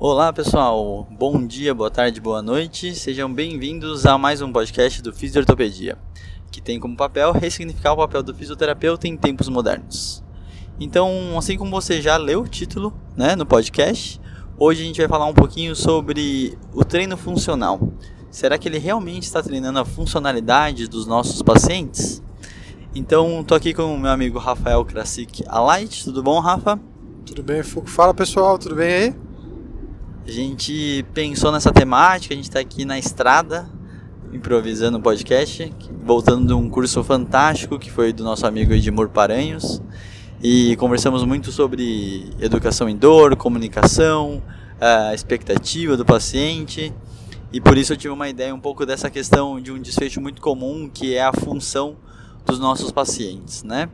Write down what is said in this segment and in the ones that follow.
Olá pessoal, bom dia, boa tarde, boa noite, sejam bem-vindos a mais um podcast do Fisiortopedia, que tem como papel ressignificar o papel do fisioterapeuta em tempos modernos. Então, assim como você já leu o título né, no podcast, hoje a gente vai falar um pouquinho sobre o treino funcional. Será que ele realmente está treinando a funcionalidade dos nossos pacientes? Então, estou aqui com o meu amigo Rafael Krasik Alight. Tudo bom, Rafa? Tudo bem? Fala pessoal, tudo bem aí? A gente pensou nessa temática, a gente está aqui na estrada, improvisando o podcast, voltando de um curso fantástico que foi do nosso amigo Edmur Paranhos e conversamos muito sobre educação em dor, comunicação, a expectativa do paciente e por isso eu tive uma ideia um pouco dessa questão de um desfecho muito comum que é a função dos nossos pacientes, né?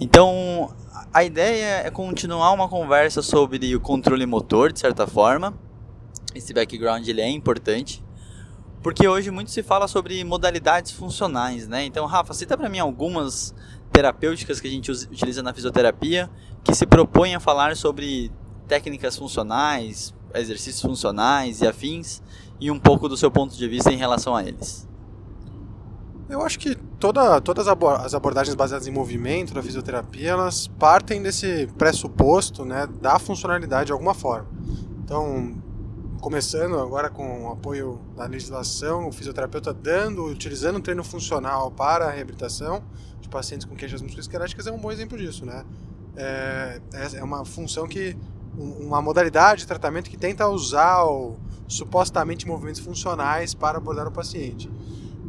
Então a ideia é continuar uma conversa sobre o controle motor de certa forma. Esse background ele é importante porque hoje muito se fala sobre modalidades funcionais, né? Então Rafa, cita para mim algumas terapêuticas que a gente utiliza na fisioterapia que se propõem a falar sobre técnicas funcionais, exercícios funcionais e afins e um pouco do seu ponto de vista em relação a eles. Eu acho que toda, todas as abordagens baseadas em movimento da fisioterapia elas partem desse pressuposto né, da funcionalidade de alguma forma. Então, começando agora com o apoio da legislação, o fisioterapeuta dando, utilizando o treino funcional para a reabilitação, pacientes com queixas musculoesqueléticas é um bom exemplo disso, né? É, é, é uma função que uma modalidade de tratamento que tenta usar o, supostamente movimentos funcionais para abordar o paciente.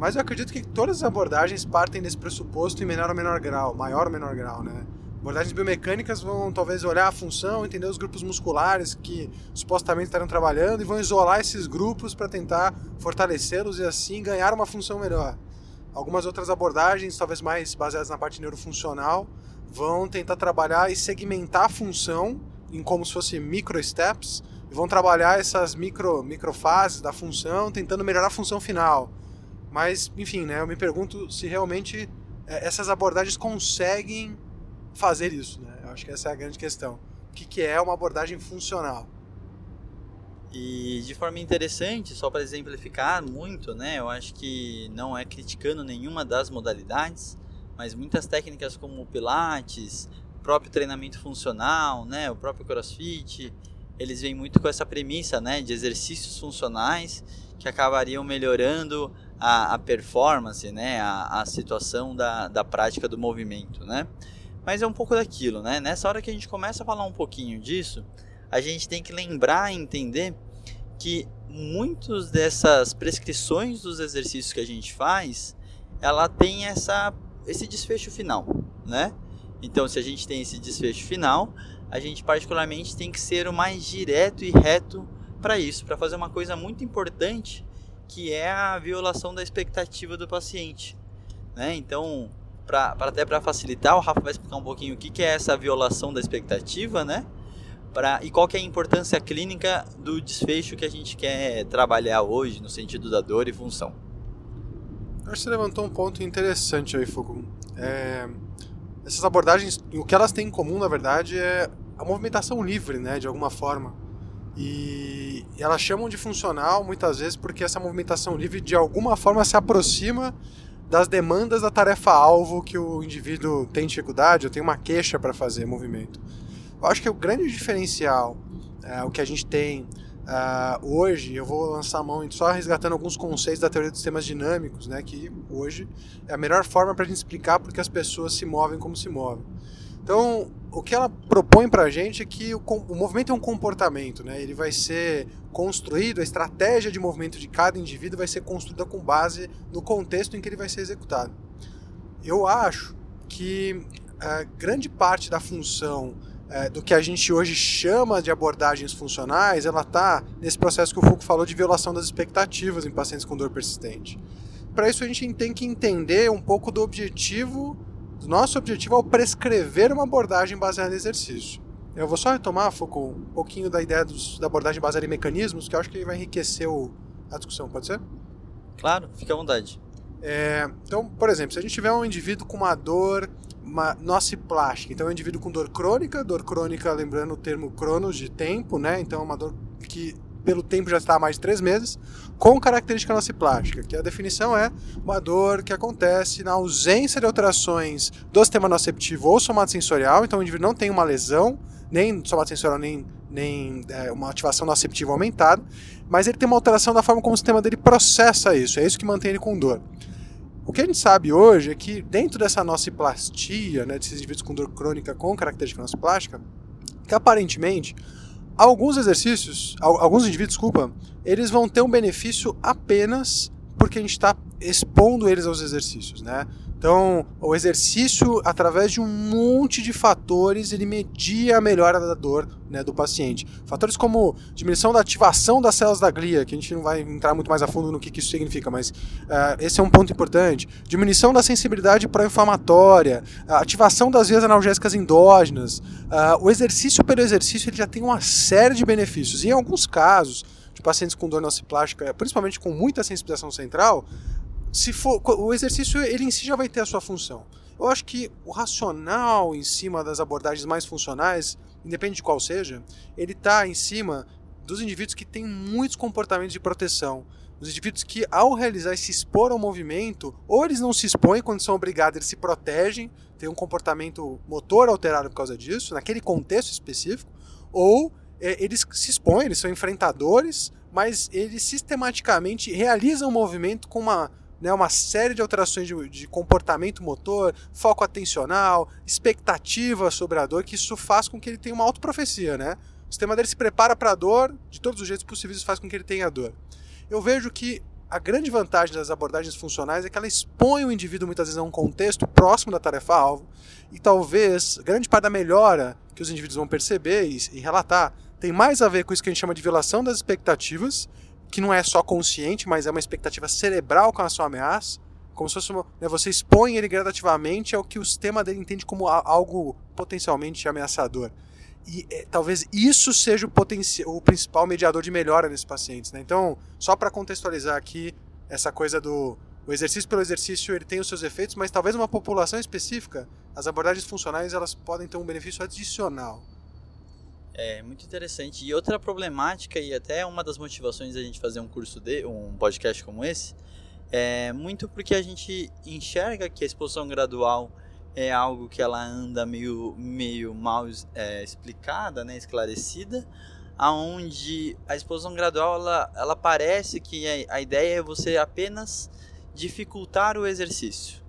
Mas eu acredito que todas as abordagens partem desse pressuposto em menor ou menor grau, maior ou menor grau, né? Abordagens biomecânicas vão talvez olhar a função, entender os grupos musculares que supostamente estarão trabalhando e vão isolar esses grupos para tentar fortalecê-los e assim ganhar uma função melhor. Algumas outras abordagens, talvez mais baseadas na parte neurofuncional, vão tentar trabalhar e segmentar a função em como se fosse micro steps e vão trabalhar essas micro microfases da função, tentando melhorar a função final. Mas, enfim, né, eu me pergunto se realmente é, essas abordagens conseguem fazer isso. Né? Eu acho que essa é a grande questão. O que, que é uma abordagem funcional? E de forma interessante, só para exemplificar muito, né, eu acho que não é criticando nenhuma das modalidades, mas muitas técnicas como o Pilates, próprio treinamento funcional, né, o próprio CrossFit, eles vêm muito com essa premissa, né, de exercícios funcionais que acabariam melhorando a, a performance, né, a, a situação da, da prática do movimento, né. Mas é um pouco daquilo, né. Nessa hora que a gente começa a falar um pouquinho disso, a gente tem que lembrar e entender que muitas dessas prescrições dos exercícios que a gente faz, ela tem essa, esse desfecho final, né? Então, se a gente tem esse desfecho final, a gente particularmente tem que ser o mais direto e reto para isso, para fazer uma coisa muito importante, que é a violação da expectativa do paciente, né? Então, pra, pra até para facilitar, o Rafa vai explicar um pouquinho o que, que é essa violação da expectativa, né? Pra, e qual que é a importância clínica do desfecho que a gente quer trabalhar hoje no sentido da dor e função. Acho que você levantou um ponto interessante aí, Fogo. É, essas abordagens, o que elas têm em comum, na verdade, é a movimentação livre, né, de alguma forma. E elas chamam de funcional muitas vezes porque essa movimentação livre de alguma forma se aproxima das demandas da tarefa-alvo que o indivíduo tem dificuldade, ou tem uma queixa para fazer movimento. Eu acho que o grande diferencial, é, o que a gente tem uh, hoje, eu vou lançar a mão só resgatando alguns conceitos da teoria dos sistemas dinâmicos, né, que hoje é a melhor forma para a gente explicar porque as pessoas se movem como se movem. Então, o que ela propõe para a gente é que o, o, movimento é um comportamento, né? ele vai ser construído, a estratégia de movimento de cada indivíduo vai ser construída com base no contexto em que ele vai ser executado. Eu acho que uh, grande parte da função é, do que a gente hoje chama de abordagens funcionais, ela está nesse processo que o Foucault falou de violação das expectativas em pacientes com dor persistente. Para isso a gente tem que entender um pouco do objetivo, nosso objetivo ao prescrever uma abordagem baseada em exercício. Eu vou só retomar, Foucault, um pouquinho da ideia dos, da abordagem baseada em mecanismos, que eu acho que vai enriquecer o, a discussão, pode ser? Claro, fique à vontade. É, então, por exemplo, se a gente tiver um indivíduo com uma dor uma nociplástica. Então, é um indivíduo com dor crônica, dor crônica, lembrando o termo cronos de tempo, né? Então, é uma dor que pelo tempo já está há mais de três meses, com característica nociplástica, que a definição é uma dor que acontece na ausência de alterações do sistema noceptivo ou somatosensorial, então o indivíduo não tem uma lesão, nem somatosensorial, nem, nem é, uma ativação noceptiva aumentada, mas ele tem uma alteração da forma como o sistema dele processa isso, é isso que mantém ele com dor. O que a gente sabe hoje é que dentro dessa nociplastia, né, desses indivíduos com dor crônica com característica nociplástica, que aparentemente alguns exercícios, alguns indivíduos, desculpa, eles vão ter um benefício apenas porque a gente está expondo eles aos exercícios, né? Então, o exercício, através de um monte de fatores, ele media a melhora da dor né, do paciente. Fatores como diminuição da ativação das células da glia, que a gente não vai entrar muito mais a fundo no que, que isso significa, mas uh, esse é um ponto importante. Diminuição da sensibilidade pró-inflamatória, ativação das vias analgésicas endógenas. Uh, o exercício pelo exercício ele já tem uma série de benefícios. E em alguns casos, de pacientes com dor nociplástica, principalmente com muita sensibilização central, se for o exercício ele em si já vai ter a sua função. Eu acho que o racional em cima das abordagens mais funcionais, independente de qual seja, ele está em cima dos indivíduos que têm muitos comportamentos de proteção. Os indivíduos que, ao realizar se expor ao movimento, ou eles não se expõem quando são obrigados, eles se protegem, têm um comportamento motor alterado por causa disso, naquele contexto específico, ou é, eles se expõem, eles são enfrentadores, mas eles sistematicamente realizam o movimento com uma né, uma série de alterações de, de, comportamento motor, foco atencional, expectativa sobre a dor, que isso faz com que ele tenha uma autoprofecia, né? O sistema dele se prepara para a dor, de todos os jeitos possíveis faz com que ele tenha dor. Eu vejo que a grande vantagem das abordagens funcionais é que ela expõe o indivíduo muitas vezes a um contexto próximo da tarefa-alvo e talvez grande parte da melhora que os indivíduos vão perceber e, e relatar tem mais a ver com isso que a gente chama de violação das expectativas que não é só consciente, mas é uma expectativa cerebral com a sua ameaça, como se fosse uma, né, você expõe ele gradativamente ao que o sistema dele entende como algo potencialmente ameaçador. E é, talvez isso seja o, o principal mediador de melhora nesses pacientes. Né? Então, só para contextualizar aqui, essa coisa do o exercício pelo exercício ele tem os seus efeitos, mas talvez uma população específica, as abordagens funcionais elas podem ter um benefício adicional. É muito interessante. E outra problemática, e até uma das motivações da gente fazer um curso de um podcast como esse, é muito porque a gente enxerga que a exposição gradual é algo que ela anda meio, meio mal é, explicada, né, esclarecida, aonde a exposição gradual ela, ela parece que a, a ideia é você apenas dificultar o exercício.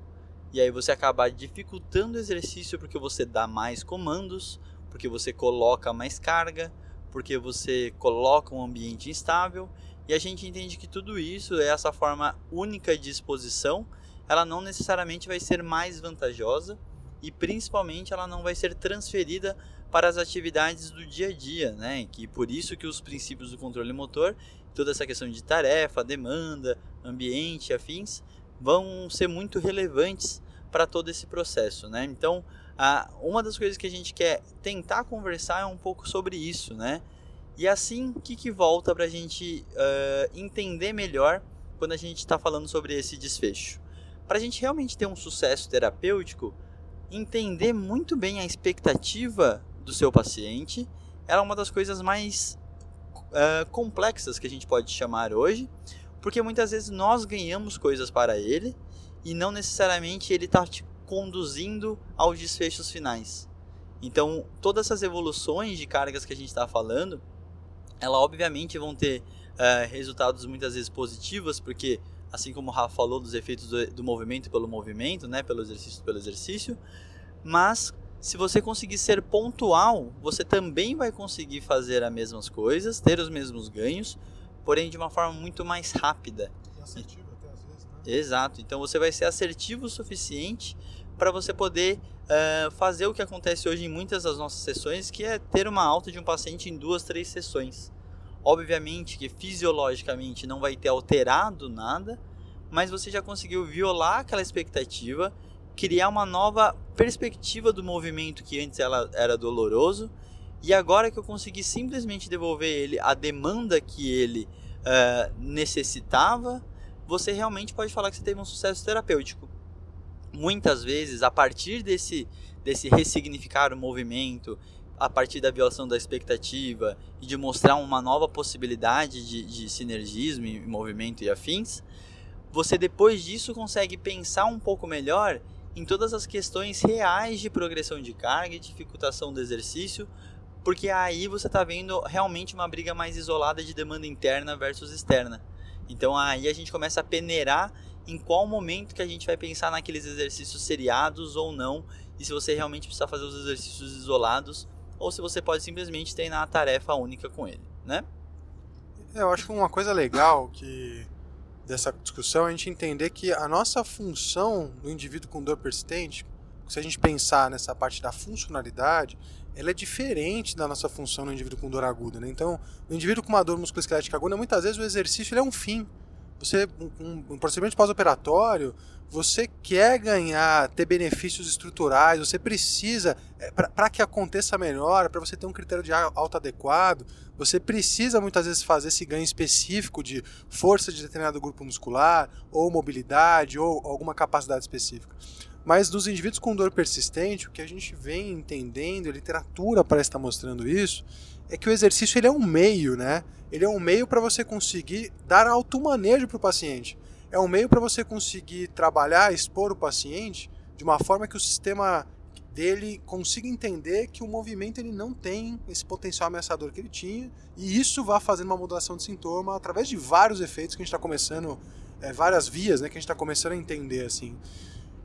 E aí você acaba dificultando o exercício porque você dá mais comandos, porque você coloca mais carga, porque você coloca um ambiente instável, e a gente entende que tudo isso, é essa forma única de exposição, ela não necessariamente vai ser mais vantajosa e principalmente ela não vai ser transferida para as atividades do dia a dia, né? Que por isso que os princípios do controle motor, toda essa questão de tarefa, demanda, ambiente, afins, vão ser muito relevantes para todo esse processo, né? Então, ah, uma das coisas que a gente quer tentar conversar é um pouco sobre isso, né? E assim, o que, que volta para a gente uh, entender melhor quando a gente está falando sobre esse desfecho? Para a gente realmente ter um sucesso terapêutico, entender muito bem a expectativa do seu paciente é uma das coisas mais uh, complexas que a gente pode chamar hoje, porque muitas vezes nós ganhamos coisas para ele e não necessariamente ele está conduzindo aos desfechos finais. Então, todas essas evoluções de cargas que a gente está falando, ela obviamente vão ter uh, resultados muitas vezes positivos, porque assim como o Rafa falou dos efeitos do, do, movimento pelo movimento, né, pelo exercício pelo exercício, mas se você conseguir ser pontual, você também vai conseguir fazer as mesmas coisas, ter os mesmos ganhos, porém de uma forma muito mais rápida. E assertiva até às vezes, né? Exato. Então você vai ser assertivo o suficiente para você poder uh, fazer o que acontece hoje em muitas das nossas sessões, que é ter uma alta de um paciente em duas, três sessões. Obviamente que fisiologicamente não vai ter alterado nada, mas você já conseguiu violar aquela expectativa, criar uma nova perspectiva do movimento que antes ela era doloroso, e agora que eu consegui simplesmente devolver ele a demanda que ele uh, necessitava, você realmente pode falar que você teve um sucesso terapêutico muitas vezes, a partir desse, desse ressignificar o movimento a partir da violação da expectativa e de mostrar uma nova possibilidade de, de sinergismo e movimento e afins, você depois disso consegue pensar um pouco melhor em todas as questões reais de progressão de carga e dificultação do exercício, porque aí você está vendo realmente uma briga mais isolada de demanda interna versus externa. Então aí a gente começa a peneirar em qual momento que a gente vai pensar naqueles exercícios seriados ou não, e se você realmente precisa fazer os exercícios isolados, ou se você pode simplesmente treinar a tarefa única com ele, né? É, eu acho que uma coisa legal que dessa discussão é a gente entender que a nossa função no indivíduo com dor persistente, se a gente pensar nessa parte da funcionalidade, ela é diferente da nossa função no indivíduo com dor aguda. Né? Então, no indivíduo com uma dor musculoesquelética aguda, muitas vezes o exercício é um fim. Você, um, um procedimento pós-operatório, você quer ganhar, ter benefícios estruturais, você precisa, é, para que aconteça melhor, para você ter um critério de alta adequado, você precisa muitas vezes fazer esse ganho específico de força de determinado grupo muscular, ou mobilidade, ou alguma capacidade específica. Mas nos indivíduos com dor persistente, o que a gente vem entendendo, a literatura parece estar mostrando isso, é que o exercício ele é um meio, né? Ele é um meio para você conseguir dar automanejo para o paciente. É um meio para você conseguir trabalhar, expor o paciente de uma forma que o sistema dele consiga entender que o movimento ele não tem esse potencial ameaçador que ele tinha e isso vai fazendo uma modulação de sintoma através de vários efeitos que a gente está começando, é, várias vias né, que a gente está começando a entender assim.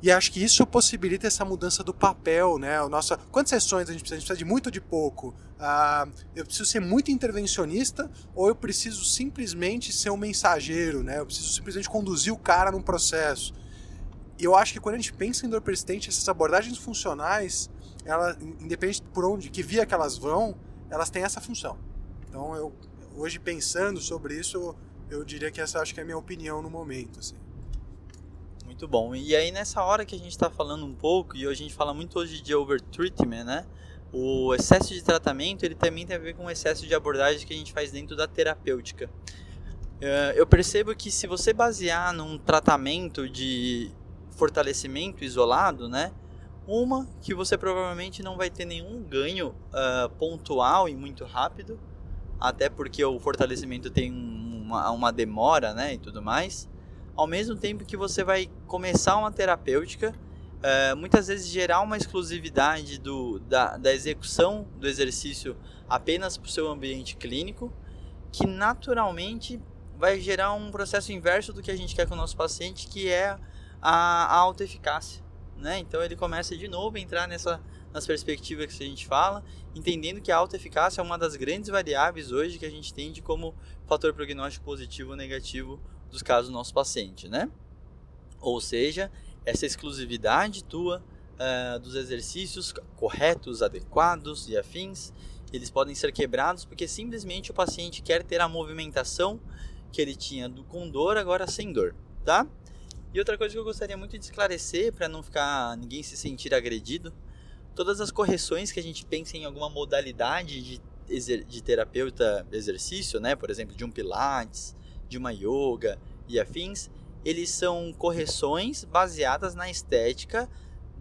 E acho que isso possibilita essa mudança do papel, né? O nosso, quantas sessões a gente precisa? A gente precisa de muito ou de pouco? Ah, eu preciso ser muito intervencionista ou eu preciso simplesmente ser um mensageiro, né? Eu preciso simplesmente conduzir o cara num processo. E eu acho que quando a gente pensa em dor persistente, essas abordagens funcionais, ela, independente por onde, que via que elas vão, elas têm essa função. Então, eu hoje pensando sobre isso, eu, eu diria que essa acho que é a minha opinião no momento, assim. Muito bom. E aí nessa hora que a gente está falando um pouco, e a gente fala muito hoje de overtreatment, né? O excesso de tratamento, ele também tem a ver com o excesso de abordagem que a gente faz dentro da terapêutica. Eh, eu percebo que se você basear num tratamento de fortalecimento isolado, né? Uma, que você provavelmente não vai ter nenhum ganho uh, pontual e muito rápido, até porque o fortalecimento tem uma, uma demora, né? E tudo mais ao mesmo tempo que você vai começar uma terapêutica, é, muitas vezes gerar uma exclusividade do, da, da execução do exercício apenas para o seu ambiente clínico, que naturalmente vai gerar um processo inverso do que a gente quer com o nosso paciente, que é a, a autoeficácia. Né? Então ele começa de novo a entrar nessa, nas perspectivas que a gente fala, entendendo que a autoeficácia é uma das grandes variáveis hoje que a gente tem de como fator prognóstico positivo ou negativo dos casos do nosso paciente, né? Ou seja, essa exclusividade tua uh, dos exercícios corretos, adequados e afins, eles podem ser quebrados porque simplesmente o paciente quer ter a movimentação que ele tinha do, com dor, agora sem dor, tá? E outra coisa que eu gostaria muito de esclarecer, para não ficar ninguém se sentir agredido, todas as correções que a gente pensa em alguma modalidade de, de terapeuta exercício, né? Por exemplo, de um pilates, de uma yoga e afins, eles são correções baseadas na estética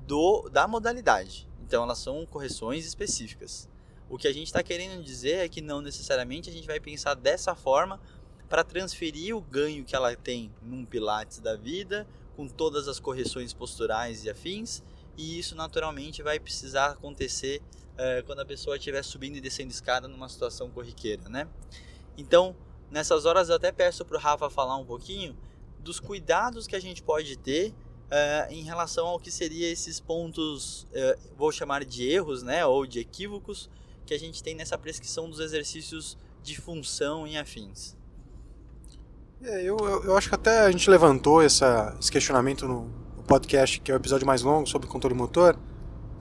do, da modalidade. Então elas são correções específicas. O que a gente está querendo dizer é que não necessariamente a gente vai pensar dessa forma para transferir o ganho que ela tem num Pilates da vida, com todas as correções posturais e afins, e isso naturalmente vai precisar acontecer é, quando a pessoa estiver subindo e descendo escada numa situação corriqueira, né? Então, Nessas horas eu até peço para o Rafa falar um pouquinho dos cuidados que a gente pode ter uh, em relação ao que seria esses pontos, uh, vou chamar de erros, né, ou de equívocos que a gente tem nessa prescrição dos exercícios de função em afins. É, eu, eu, eu, acho que até a gente levantou essa, esse questionamento no, no podcast, que é o episódio mais longo sobre controle motor,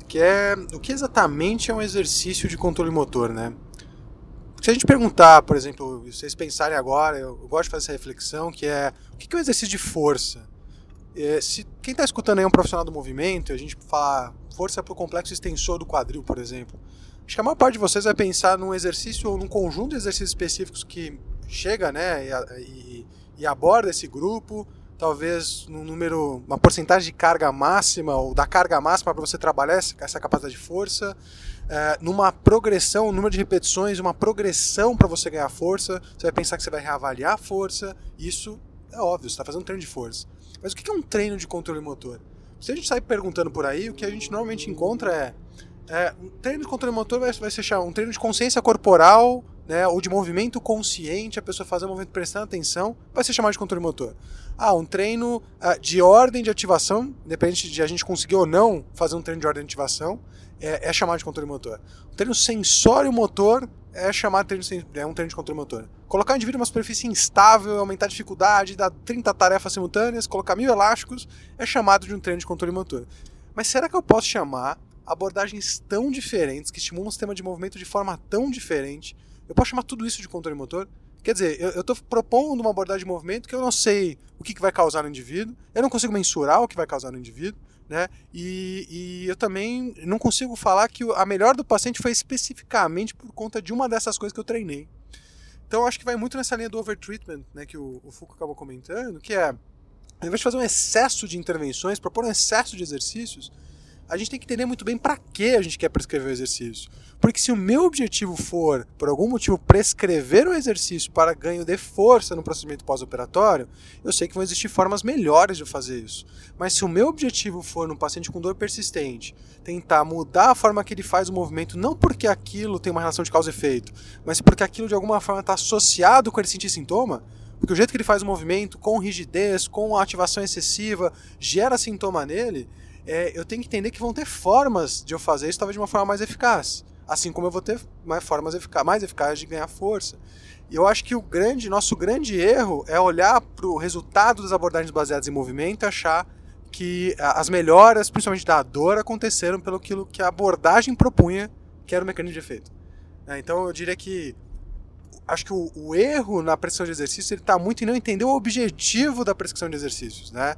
que é o que exatamente é um exercício de controle motor, né? Se a gente perguntar, por exemplo, vocês pensarem agora, eu, gosto de fazer essa reflexão, que é o que é um exercício de força? É, se quem está escutando aí é um profissional do movimento, a gente fala força para o complexo extensor do quadril, por exemplo. Acho que a maior parte de vocês vai pensar num exercício ou num conjunto de exercícios específicos que chega né, e, e, e aborda esse grupo, talvez no número, uma porcentagem de carga máxima ou da carga máxima para você trabalhar essa capacidade de força, é, numa progressão, um número de repetições, uma progressão para você ganhar força. Você vai pensar que você vai reavaliar a força. Isso é óbvio, você está fazendo um treino de força. Mas o que é um treino de controle motor? Se a gente sai perguntando por aí, o que a gente normalmente encontra é, é um treino de controle motor vai, vai ser chamado um treino de consciência corporal, né, ou de movimento consciente, a pessoa fazer um movimento prestando atenção, vai ser chamado de controle motor. Ah, um treino uh, de ordem de ativação, independente de a gente conseguir ou não fazer um treino de ordem de ativação, é, é chamado de controle motor. Um treino sensório motor é chamado de treino, é um treino de controle motor. Colocar o indivíduo numa superfície instável, aumentar a dificuldade, dar 30 tarefas simultâneas, colocar mil elásticos, é chamado de um treino de controle motor. Mas será que eu posso chamar abordagens tão diferentes, que estimulam o sistema de movimento de forma tão diferente? Eu posso chamar tudo isso de controle motor? Quer dizer, eu estou propondo uma abordagem de movimento que eu não sei o que, que vai causar no indivíduo, eu não consigo mensurar o que vai causar no indivíduo, né? E, e, eu também não consigo falar que a melhor do paciente foi especificamente por conta de uma dessas coisas que eu treinei. Então acho que vai muito nessa linha do overtreatment, né, que o, o Foucault acabou comentando, que é, ao invés de fazer um excesso de intervenções, propor um excesso de exercícios, a gente tem que entender muito bem para que a gente quer prescrever o exercício. Porque se o meu objetivo for, por algum motivo, prescrever um exercício para ganho de força no procedimento pós-operatório, eu sei que vão existir formas melhores de fazer isso. Mas se o meu objetivo for, num paciente com dor persistente, tentar mudar a forma que ele faz o movimento, não porque aquilo tem uma relação de causa e efeito, mas porque aquilo de alguma forma está associado com ele sentir sintoma, porque o jeito que ele faz o movimento, com rigidez, com ativação excessiva, gera sintoma nele, é, eu tenho que entender que vão ter formas de eu fazer isso, talvez de uma forma mais eficaz. Assim como eu vou ter mais formas mais eficazes de ganhar força. E eu acho que o grande, nosso grande erro é olhar para o resultado das abordagens baseadas em movimento e achar que as melhoras, principalmente da dor, aconteceram pelo que a abordagem propunha, que era o mecanismo de efeito. É, então eu diria que acho que o, o erro na prescrição de exercício está muito em não entender o objetivo da prescrição de exercícios, né?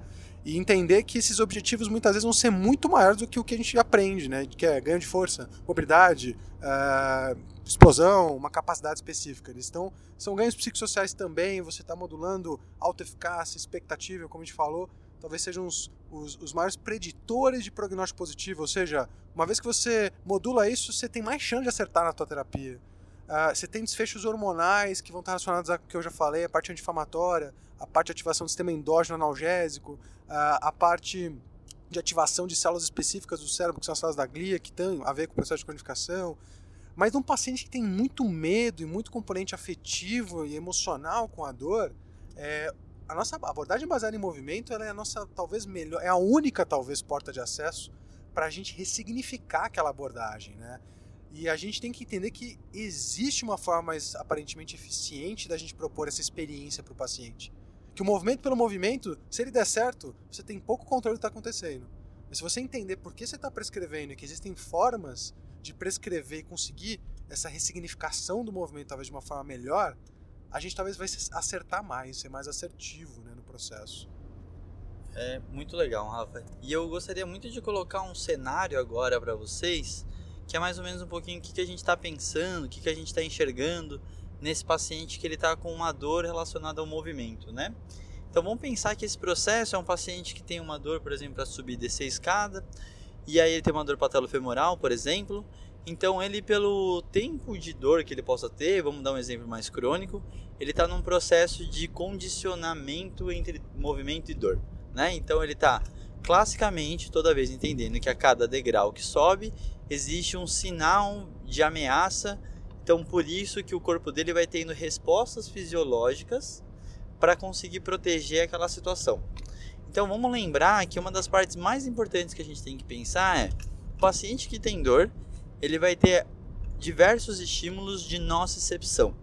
E entender que esses objetivos muitas vezes vão ser muito maiores do que o que a gente aprende, né? Que é ganho de força, mobilidade, uh, explosão, uma capacidade específica. Então, são ganhos psicossociais também, você está modulando autoeficácia, expectativa, como a gente falou, talvez sejam os, os, os, maiores preditores de prognóstico positivo, ou seja, uma vez que você modula isso, você tem mais chance de acertar na tua terapia. Uh, você tem desfechos hormonais que vão estar relacionados ao que eu já falei, a parte anti-inflamatória, a parte de ativação do sistema endógeno analgésico, a parte de ativação de células específicas do cérebro, que são as células da glia, que tem a ver com o processo de cronificação. Mas num paciente que tem muito medo e muito componente afetivo e emocional com a dor, é, a nossa abordagem baseada em movimento é a nossa talvez melhor, é a única talvez porta de acesso para a gente ressignificar aquela abordagem, né? E a gente tem que entender que existe uma forma mais aparentemente eficiente da gente propor essa experiência para o paciente que o movimento pelo movimento, se ele der certo, você tem pouco controle do que está acontecendo. Mas se você entender por que você está prescrevendo e que existem formas de prescrever e conseguir essa ressignificação do movimento talvez de uma forma melhor, a gente talvez vai acertar mais, ser mais assertivo né, no processo. É muito legal, Rafa. E eu gostaria muito de colocar um cenário agora para vocês, que é mais ou menos um pouquinho o que, que a gente está pensando, o que, que a gente está enxergando nesse paciente que ele está com uma dor relacionada ao movimento, né? Então vamos pensar que esse processo é um paciente que tem uma dor, por exemplo, para subir e descer a escada, e aí ele tem uma dor patelofemoral, por exemplo. Então ele, pelo tempo de dor que ele possa ter, vamos dar um exemplo mais crônico, ele está num processo de condicionamento entre movimento e dor, né? Então ele está classicamente toda vez entendendo que a cada degrau que sobe existe um sinal de ameaça então, por isso que o corpo dele vai tendo respostas fisiológicas para conseguir proteger aquela situação. Então, vamos lembrar que uma das partes mais importantes que a gente tem que pensar é: o paciente que tem dor, ele vai ter diversos estímulos de nocicepção.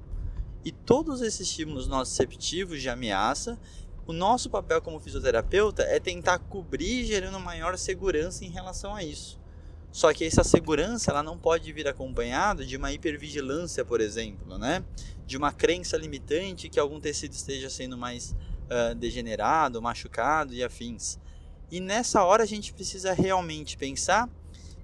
E todos esses estímulos nociceptivos de ameaça, o nosso papel como fisioterapeuta é tentar cobrir gerando maior segurança em relação a isso. Só que essa segurança ela não pode vir acompanhada de uma hipervigilância, por exemplo, né? De uma crença limitante que algum tecido esteja sendo mais uh, degenerado, machucado e afins. E nessa hora a gente precisa realmente pensar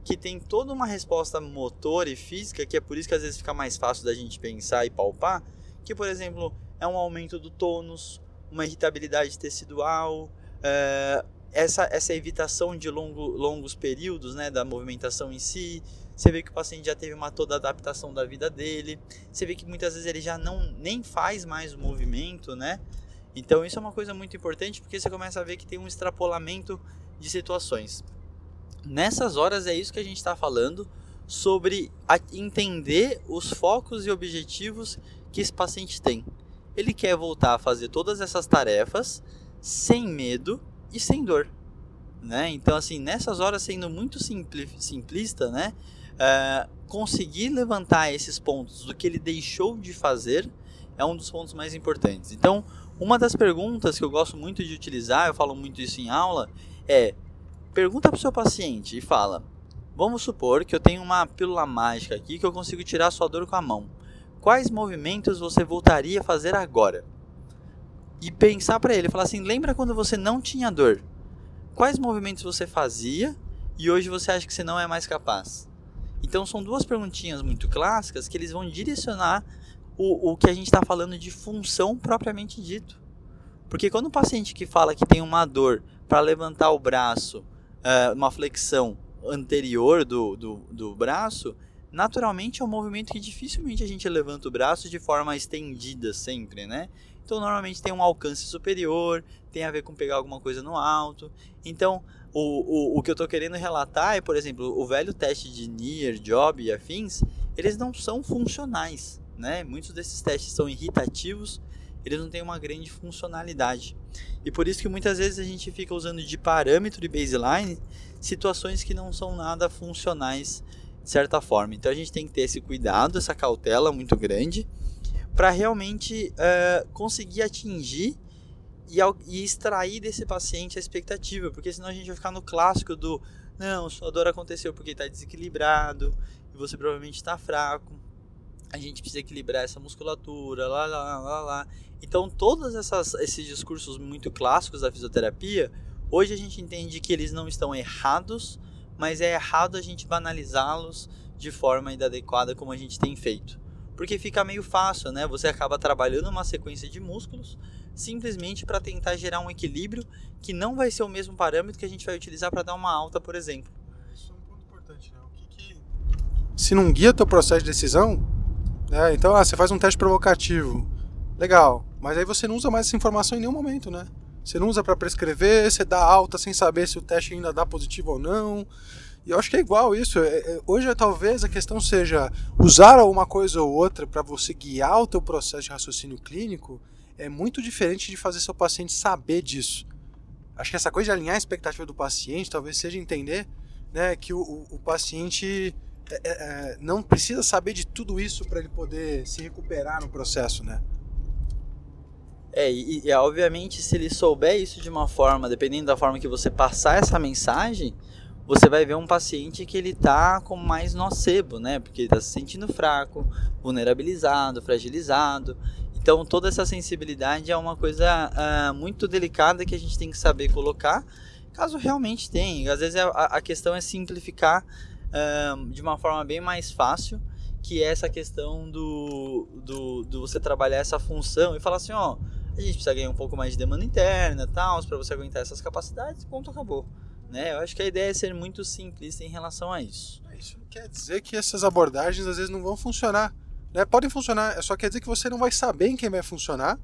que tem toda uma resposta motor e física, que é por isso que às vezes fica mais fácil da gente pensar e palpar, que por exemplo é um aumento do tônus, uma irritabilidade tecidual, uh, essa, essa evitação de longo, longos períodos né, da movimentação em si. Você vê que o paciente já teve uma toda adaptação da vida dele. Você vê que muitas vezes ele já não nem faz mais o movimento, né? Então isso é uma coisa muito importante porque você começa a ver que tem um extrapolamento de situações. Nessas horas é isso que a gente está falando sobre entender os focos e objetivos que esse paciente tem. Ele quer voltar a fazer todas essas tarefas sem medo e sem dor, né? Então assim nessas horas sendo muito simpli, simplista, né? Uh, conseguir levantar esses pontos do que ele deixou de fazer é um dos pontos mais importantes. Então uma das perguntas que eu gosto muito de utilizar, eu falo muito isso em aula, é pergunta para o seu paciente e fala: Vamos supor que eu tenho uma pílula mágica aqui que eu consigo tirar sua dor com a mão. Quais movimentos você voltaria a fazer agora? E pensar para ele, falar assim: lembra quando você não tinha dor? Quais movimentos você fazia e hoje você acha que você não é mais capaz? Então são duas perguntinhas muito clássicas que eles vão direcionar o, o que a gente está falando de função propriamente dito. Porque quando o paciente que fala que tem uma dor para levantar o braço, uh, uma flexão anterior do, do, do braço, naturalmente é um movimento que dificilmente a gente levanta o braço de forma estendida sempre, né? Então normalmente tem um alcance superior, tem a ver com pegar alguma coisa no alto. Então o, o, o que eu estou querendo relatar é, por exemplo, o velho teste de Near, Job e afins, eles não são funcionais né? Muitos desses testes são irritativos, eles não têm uma grande funcionalidade. E por isso que muitas vezes a gente fica usando de parâmetro de baseline situações que não são nada funcionais de certa forma. Então a gente tem que ter esse cuidado, essa cautela muito grande para realmente uh, conseguir atingir e, e, extrair desse paciente a expectativa, porque senão a gente vai ficar no clássico do não, sua dor aconteceu porque está desequilibrado e você provavelmente está fraco a gente precisa equilibrar essa musculatura, lá, lá, lá, lá. Então, todos essas, esses discursos muito clássicos da fisioterapia, hoje a gente entende que eles não estão errados, mas é errado a gente banalizá-los de forma inadequada como a gente tem feito. Porque fica meio fácil, né? Você acaba trabalhando uma sequência de músculos simplesmente para tentar gerar um equilíbrio que não vai ser o mesmo parâmetro que a gente vai utilizar para dar uma alta, por exemplo. Isso é um ponto importante, né? O que, que... Se não guia teu processo de decisão, né? Então, ah, você faz um teste provocativo. Legal. Mas aí você não usa mais essa informação em nenhum momento, né? Você não usa para prescrever, você dá alta sem saber se o teste ainda dá positivo ou não. E eu acho que é igual isso. É, é, hoje talvez a questão seja usar uma coisa ou outra para você guiar o teu processo de raciocínio clínico é muito diferente de fazer seu paciente saber disso. Acho que essa coisa de alinhar a expectativa do paciente talvez seja entender né, que o, o, o paciente é, é, é, não precisa saber de tudo isso para ele poder se recuperar no processo, né? É, e, e, obviamente se ele souber isso de uma forma, dependendo da forma que você passar essa mensagem, você vai ver um paciente que ele tá com mais nocebo, né? Porque ele tá se sentindo fraco, vulnerabilizado, fragilizado. Então toda essa sensibilidade é uma coisa uh, muito delicada que a gente tem que saber colocar, caso realmente tenha. Às vezes a, a questão é simplificar um, de uma forma bem mais fácil, que é essa questão do, do, do você trabalhar essa função e falar assim, ó, a gente precisa ganhar um pouco mais de demanda interna, tal, para você aguentar essas capacidades, ponto acabou. Né? Eu acho que a ideia é ser muito simplista em relação a isso. É, isso não quer dizer que essas abordagens às vezes não vão funcionar. Né? Podem funcionar, é só quer dizer que você não vai saber em quem vai funcionar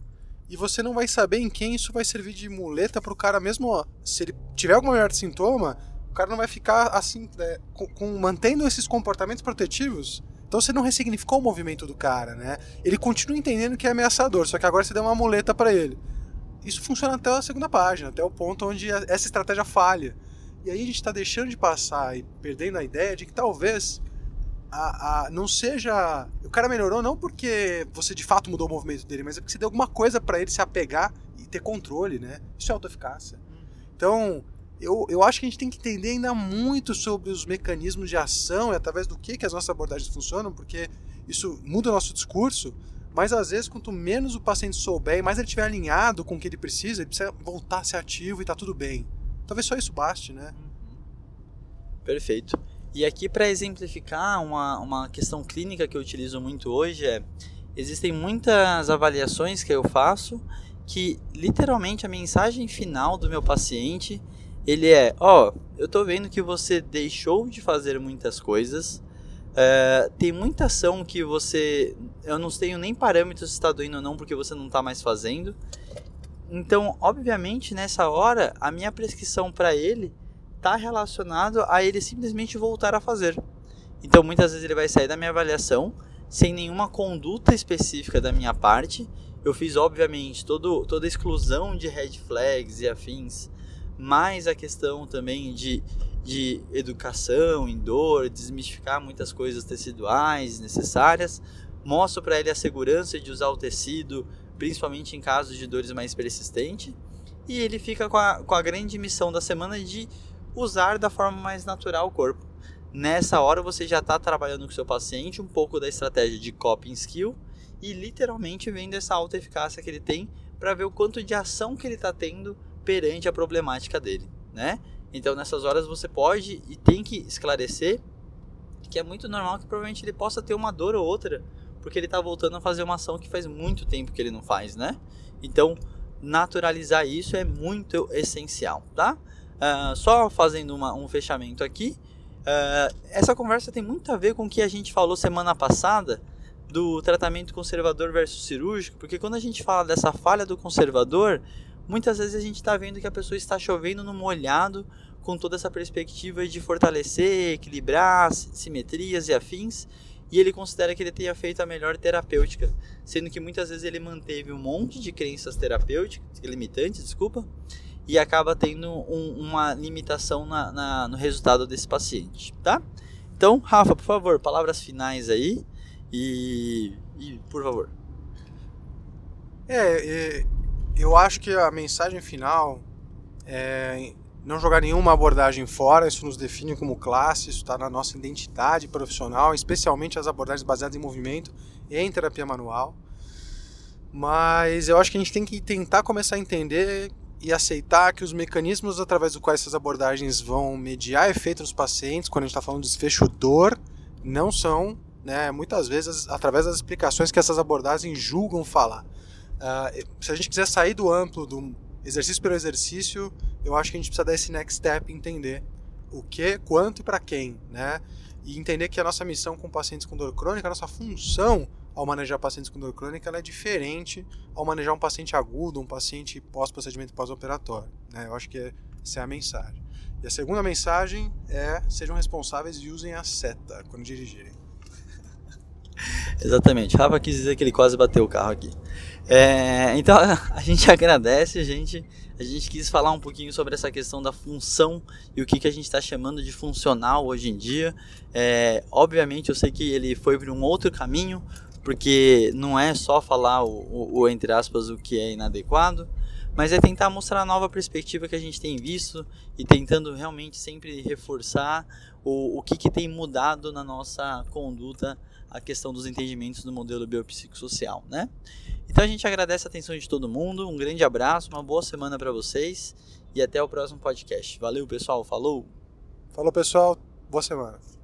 e você não vai saber em quem isso vai servir de muleta para o cara mesmo, ó, se ele tiver algum maior sintoma, cara não vai ficar assim, é, com, com, mantendo esses comportamentos protetivos. Então você não ressignificou o movimento do cara, né? Ele continua entendendo que é ameaçador, só que agora você deu uma muleta para ele. Isso funciona até a segunda página, até o ponto onde essa estratégia falha. E aí a gente está deixando de passar e perdendo a ideia de que talvez a, a, não seja. O cara melhorou não porque você de fato mudou o movimento dele, mas é porque você deu alguma coisa para ele se apegar e ter controle, né? Isso é autoeficácia. Então, eu, eu acho que a gente tem que entender ainda muito sobre os mecanismos de ação e através do que, que as nossas abordagens funcionam, porque isso muda o nosso discurso, mas às vezes quanto menos o paciente souber e mais ele estiver alinhado com o que ele precisa, ele precisa voltar a ser ativo e tá tudo bem. Talvez só isso baste, né? Perfeito. E aqui para exemplificar uma, uma questão clínica que eu utilizo muito hoje é existem muitas avaliações que eu faço que literalmente a mensagem final do meu paciente ele é, ó, oh, eu tô vendo que você deixou de fazer muitas coisas, uh, tem muita ação que você, eu não tenho nem parâmetros se está doendo ou não porque você não está mais fazendo. Então, obviamente, nessa hora, a minha prescrição para ele está relacionado a ele simplesmente voltar a fazer. Então, muitas vezes ele vai sair da minha avaliação sem nenhuma conduta específica da minha parte. Eu fiz, obviamente, todo, toda a exclusão de red flags e afins mais a questão também de, de educação em dor, desmistificar muitas coisas teciduais necessárias. Mostro para ele a segurança de usar o tecido, principalmente em casos de dores mais persistentes. E ele fica com a, com a grande missão da semana de usar da forma mais natural o corpo. Nessa hora você já está trabalhando com seu paciente um pouco da estratégia de coping skill e literalmente vendo essa alta eficácia que ele tem para ver o quanto de ação que ele está tendo perante a problemática dele, né? Então nessas horas você pode e tem que esclarecer que é muito normal que provavelmente ele possa ter uma dor ou outra, porque ele está voltando a fazer uma ação que faz muito tempo que ele não faz, né? Então naturalizar isso é muito essencial, tá? Uh, só fazendo uma, um fechamento aqui, uh, essa conversa tem muito a ver com o que a gente falou semana passada do tratamento conservador versus cirúrgico, porque quando a gente fala dessa falha do conservador, muitas vezes a gente está vendo que a pessoa está chovendo no molhado com toda essa perspectiva de fortalecer, equilibrar simetrias e afins, e ele considera que ele tenha feito a melhor terapêutica, sendo que muitas vezes ele manteve um monte de crenças terapêuticas, limitantes, desculpa, e acaba tendo um, uma limitação na, na, no resultado desse paciente, tá? Então, Rafa, por favor, palavras finais aí e, e por favor. É, é eu acho que a mensagem final é não jogar nenhuma abordagem fora, isso nos define como classe, isso está na nossa identidade profissional, especialmente as abordagens baseadas em movimento e em terapia manual. Mas eu acho que a gente tem que tentar começar a entender e aceitar que os mecanismos através dos quais essas abordagens vão mediar efeito nos pacientes, quando a gente está falando de desfecho dor, não são, né, muitas vezes, através das explicações que essas abordagens julgam falar. Uh, se a gente quiser sair do amplo do exercício pelo exercício, eu acho que a gente precisa dar esse next step, entender o que, quanto e para quem, né? E entender que a nossa missão com pacientes com dor crônica, a nossa função ao manejar pacientes com dor crônica, ela é diferente ao manejar um paciente agudo, um paciente pós-procedimento pós-operatório. Né? Eu acho que essa é a mensagem. E a segunda mensagem é sejam responsáveis e usem a seta quando dirigirem. Exatamente. Rafa quis dizer que ele quase bateu o carro aqui. É, então a gente agradece, a gente, a gente quis falar um pouquinho sobre essa questão da função e o que, que a gente está chamando de funcional hoje em dia. É, obviamente eu sei que ele foi por um outro caminho, porque não é só falar o, o, o, entre aspas o que é inadequado, mas é tentar mostrar a nova perspectiva que a gente tem visto e tentando realmente sempre reforçar o, o que, que tem mudado na nossa conduta a questão dos entendimentos do modelo biopsicossocial, né? Então a gente agradece a atenção de todo mundo, um grande abraço, uma boa semana para vocês e até o próximo podcast. Valeu, pessoal, falou. Falou, pessoal, boa semana.